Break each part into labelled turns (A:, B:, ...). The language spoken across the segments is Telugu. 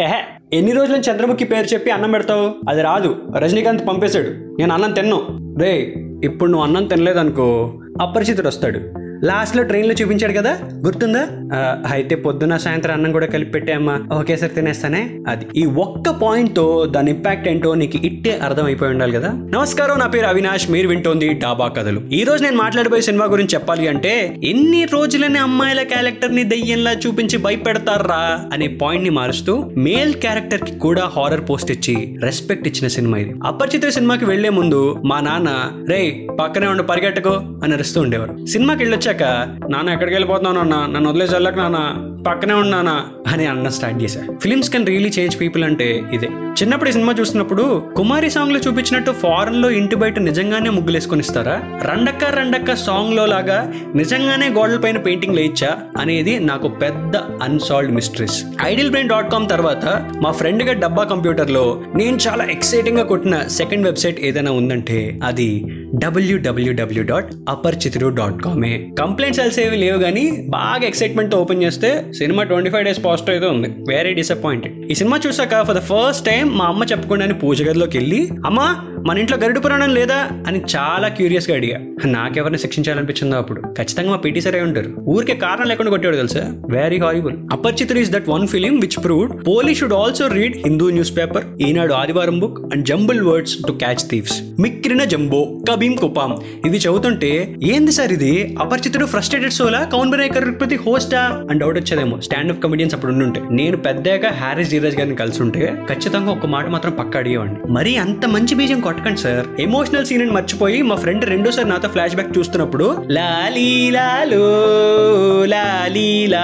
A: ఏహే ఎన్ని రోజులు చంద్రముఖి పేరు చెప్పి అన్నం పెడతావు? అది రాదు. రజనీకాంత్ పంపేశాడు. నేను అన్నం తిన్నాను రే ఇప్పుడు నువ్వు అన్నం తినలేదనుకో అపరిచితుడు వస్తాడు లాస్ట్లో ట్రైన్లో చూపించాడు కదా? గుర్తుందా? అయితే పొద్దున సాయంత్రం అన్నం కూడా కలిపి పెట్టామ్మా ఒకేసారి తినేస్తానే? అది. ఈ ఒక్క పాయింట్తో దాని ఇంపాక్ట్ ఏంటో నీకు ఇట్టే అర్థం అయిపోయి ఉండాలి కదా? నమస్కారం నా పేరు అవినాష్. మీరు వింటోంది డాబా కథలు. ఈ రోజు నేను మాట్లాడబోయే సినిమా గురించి చెప్పాలి అంటే ఎన్ని రోజులని అమ్మాయిల క్యారెక్టర్ని దయ్యంలా చూపించి భయపెడతారా అనే పాయింట్ని మారుస్తూ మేల్ క్యారెక్టర్కి కూడా హారర్ పోస్ట్ ఇచ్చి రెస్పెక్ట్ ఇచ్చిన సినిమా ఇది. అపరిచిత సినిమాకి వెళ్ళే ముందు మా నాన్న రే పక్కనే ఉండి పరిగెట్టకు అని అరుస్తూ ఉండేవారు. సినిమాకి వచ్చాక నాన్న ఎక్కడికి వెళ్ళిపోతున్నావు నాన్న? నన్ను వదిలేసి వెళ్ళక నాన్న. పక్కనే ఉన్నానా అని అన్న స్టార్ట్ చేశా films can really change people అంటే ఇదే. చిన్నప్పుడు సినిమా చూసినప్పుడు కుమారి సాంగ్లో చూపించినట్టు ఫారెన్లో ఇంటి బయట నిజంగానే ముగ్గులేసుకొని ఇస్తారా? రండక్క రండక్క సాంగ్లో లాగా నిజంగానే గోడల పైన పెయింటింగ్ లేయిచ్చా? అనేది నాకు పెద్ద unsolved mysteries ideal brain dot com తర్వాత మా ఫ్రెండ్గా డబ్బా కంప్యూటర్లో నేను చాలా ఎక్సైటింగ్గా కొట్టిన సెకండ్ వెబ్సైట్ ఏదైనా ఉందంటే అది డబ్ల్యూడబ్ల్యూడబ్ల్యూ డాట్ అపరిచితుడు డాట్ కామే కంప్లైంట్స్ అల్స్ ఏవి లేవు కానీ బాగా ఎక్సైట్మెంట్తో ఓపెన్ చేస్తే cinema twenty five days positive అయితే ఉంది. వెరీ డిసప్పాయింటెడ్ ఈ సినిమా చూసాక ఫర్ ద ఫస్ట్ టైం మా అమ్మ చెప్పకుండా పూజ గదిలోకి వెళ్ళి అమ్మా మన ఇంట్లో గరుడు పురాణం లేదా అని చాలా క్యూరియస్గా అడిగా. నాకెవరిని శిక్షించాలనిపించిందో అప్పుడు. ఖచ్చితంగా మా పీటీ సరే ఉంటారు. ఊరికే కారణం లేకుండా కొట్టాడు తెలుసా? Very horrible Aparichitudu is that one film which proved police should also read Hindu news paper Eenadu ఆదివారం book and jumble words to catch thieves మిక్కిరిన జంబో కబీం కుపాం ఇది చదువుతుంటే ఏంది సార్ ఇది? అపరిచితుడు ఫ్రస్ట్రేటెడ్ సోలా కౌన్ బనేకర్ ప్రతి హోస్టా అని డౌట్ వచ్చేదేమో. స్టాండ్ అప్ కమెడియన్స్ అప్పుడు ఉండుంటే. నేను పెద్దగా హ్యారీస్ జీరాజ్ గారిని కలిసి ఉంటే ఖచ్చితంగా ఒక మాట మాత్రం పక్క అడిగేవాడిని. మరి అంత మంచి బీజం కొట్టకండి సార్ ఎమోషనల్ సీన్ మర్చిపోయి మా ఫ్రెండ్ రెండోసారి నాతో ఫ్లాష్ బ్యాక్ చూస్తున్నప్పుడు లాలీ లాలో లాలీ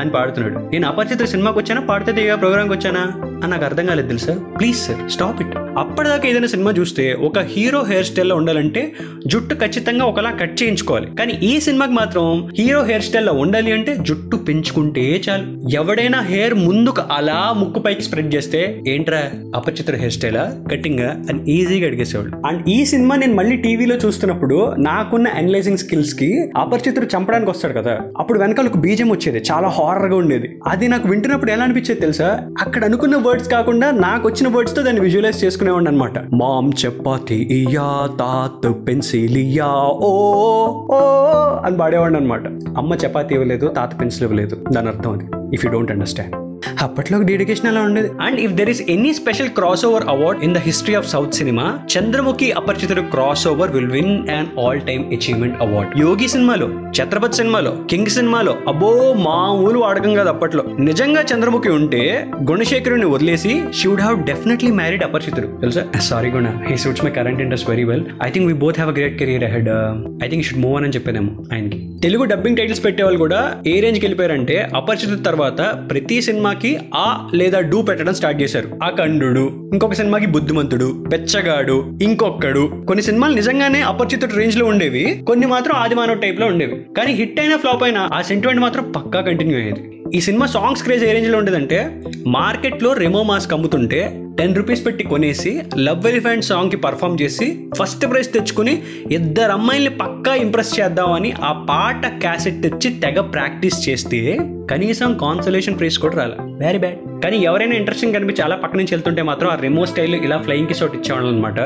A: అని పాడుతున్నాడు. నేను అపరిచిత సినిమాకి వచ్చానా? పాడితే ప్రోగ్రామ్కి వచ్చానా? అని నాకు అర్థం కాలేదు తెలుసా? Please sir stop it. అప్పటిదాకా ఏదైనా సినిమా చూస్తే ఒక హీరో హెయిర్ స్టైల్లో ఉండాలంటే జుట్టు ఖచ్చితంగా ఒకలా కట్ చేయించుకోవాలి. కానీ ఈ సినిమాకి మాత్రం హీరో హెయిర్ స్టైల్లో ఉండాలి అంటే జుట్టు పెంచుకుంటే చాలు. ఎవడైనా హెయిర్ ముందుకు అలా ముక్కు పైకి స్ప్రెడ్ చేస్తే ఏంట్రా అపచిత్ర హెయిర్ స్టైలా? కటింగ్ అని ఈజీగా అడిగేసేవాళ్ళు. అండ్ ఈ సినిమా నేను మళ్ళీ టీవీలో చూస్తున్నప్పుడు నాకున్న అనలైజింగ్ స్కిల్స్కి అపరిచితుడు చంపడానికి వస్తాడు కదా. అప్పుడు వెనకాల ఒక బీజం వచ్చేది చాలా హారర్గా ఉండేది. అది నాకు వింటున్నప్పుడు ఎలా అనిపించేది తెలుసా? అక్కడ అనుకున్న వర్డ్స్ కాకుండా నాకు వచ్చిన వర్డ్స్తో దాన్ని విజువలైజ్ చేసుకునేవాడి అనమాట మామ్ చపాతి ఇయా తాత్ పెన్సిల్ ఇయా ఓ ఓ అని పాడేవాడిని అనమాట అమ్మ చపాతి ఇవ్వలేదు తాత పెన్సిల్ ఇవ్వలేదు. దాని అర్థం అది ఇఫ్ యూ డోంట్ అండర్స్టాండ్ అప్పట్లో డెడికేషన్ అలా ఉండేది. And if there is any special cross over award in the history of south cinema Chandramukhi Aparichitudu cross over will win and all time achievement award Yogi సినిమాలో ఛత్రపతి సినిమాలో కింగ్ సినిమాలో అబ్బో మామూలు వాడకం కాదు అప్పట్లో. నిజంగా చంద్రముఖి ఉంటే గుణశేఖరుని వదిలేసి should have definitely married Aparichitudu తెలుసా? Sorry Guna. He suits my current interest very well I think we both have great career ahead I think should move అని చెప్పేదేమో ఆయనకి. తెలుగు డబ్బింగ్ టైటిల్స్ పెట్టేవాళ్ళు కూడా ఏ రేంజ్కి వెళ్ళిపోయారంటే అపరిచితుడు తర్వాత ప్రతి సినిమాకి ఆ లేదా డూ పెట్టడం స్టార్ట్ చేశారు. ఆ ఇంకొక సినిమాకి బుద్ధిమంతుడు బెచ్చగాడు ఇంకొక్కడు. కొన్ని సినిమాలు నిజంగానే అపరిచితుడు రేంజ్లో ఉండేవి కొన్ని మాత్రం ఆదిమానవ టైప్లో ఉండేవి. కానీ హిట్ అయినా ఫ్లాప్ అయినా ఆ సెంటిమెంట్ మాత్రం పక్కా కంటిన్యూ అయ్యేది. ఈ సినిమా సాంగ్స్ క్రేజ్ ఏ రేంజ్లో ఉండేదంటే మార్కెట్లో రెమో మాస్క్ అమ్ముతుంటే టెన్ రూపీస్ పెట్టి కొనేసి లవ్ ఎలిఫెంట్ సాంగ్కి పర్ఫామ్ చేసి ఫస్ట్ ప్రైజ్ తెచ్చుకుని ఇద్దరు అమ్మాయిల్ని పక్కా ఇంప్రెస్ చేద్దామని ఆ పాట క్యాసెట్ తెచ్చి తెగ ప్రాక్టీస్ చేస్తే కనీసం కాన్సలేషన్ ప్రైజ్ కూడా రాలే. వెరీ బ్యాడ్ కానీ ఎవరైనా ఇంట్రెస్టింగ్ కనిపించి అలా పక్క నుంచి వెళ్తుంటే మాత్రం ఆ రిమో స్టైల్ ఇలా ఫ్లయింగ్కి షాట్ ఇచ్చేవాళ్ళు అనమాట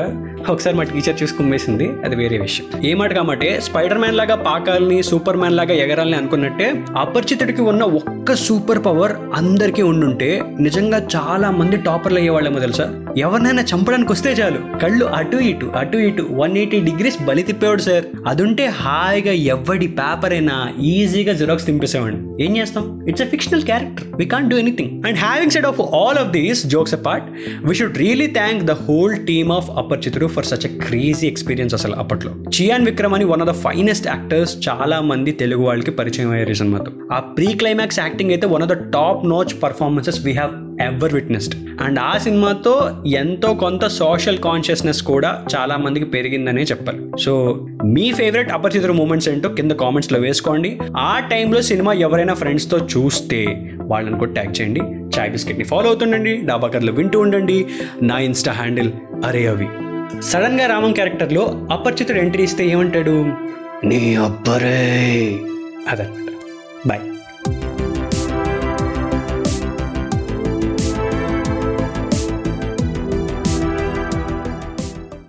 A: ఒకసారి మా టీచర్ చూసి కుమ్మేసింది. అది వేరే విషయం. ఏ మాట కాబట్టి స్పైడర్ మ్యాన్ లాగా పాకాలని సూపర్ మ్యాన్ లాగా ఎగరాలని అనుకున్నట్టే అపరిచితుడికి ఉన్న ఒక్క సూపర్ పవర్ అందరికీ ఉండుంటే నిజంగా చాలా మంది టాపర్లు అయ్యేవాళ్ళేమో తెలుసా? ఎవరినైనా చంపడానికి వస్తే చాలు. కళ్ళు అటు ఇటు అటు ఇటు వన్ ఎయిటీ డిగ్రీస్ బలి తిప్పేవాడు సార్ అదుంటే హాయిగా ఎవడి పేపర్ అయినా ఈజీగా జిరాక్స్ తింపేసేవాడు ఏం చేస్తాం? It's a fictional character we can't do anything and having said of all of these jokes apart we should really thank the whole team of Aparichitudu for such a crazy experience అసలు అప్పట్లో. చియాన్ విక్రమ్ అని one of the finest actors చాలా మంది తెలుగు వాళ్ళకి పరిచయం అయ్యారు సినిమాతో. ఆ ప్రీ క్లైమాక్స్ యాక్టింగ్ అయితే one of the top notch performances we have ever witnessed and ఆ సినిమాతో ఎంతో కొంత సోషల్ కాన్షియస్నెస్ కూడా చాలా మందికి పెరిగిందనే చెప్పాలి. సో మీ ఫేవరెట్ అపరిచితుల మూమెంట్స్ ఏంటో కింద కామెంట్స్లో వేసుకోండి. ఆ టైంలో సినిమా ఎవరైనా ఫ్రెండ్స్తో చూస్తే వాళ్ళని కూడా ట్యాగ్ చేయండి. చాయ్ బిస్కెట్ని ఫాలో అవుతుండండి. డాబాకర్లు వింటూ ఉండండి. నా ఇన్స్టా హ్యాండిల్ అరే అవి. సడన్గా రామం క్యారెక్టర్లో అపరిచితుడు ఎంట్రీ ఇస్తే ఏమంటాడు? నీ అబ్బరే. అదనమాట బాయ్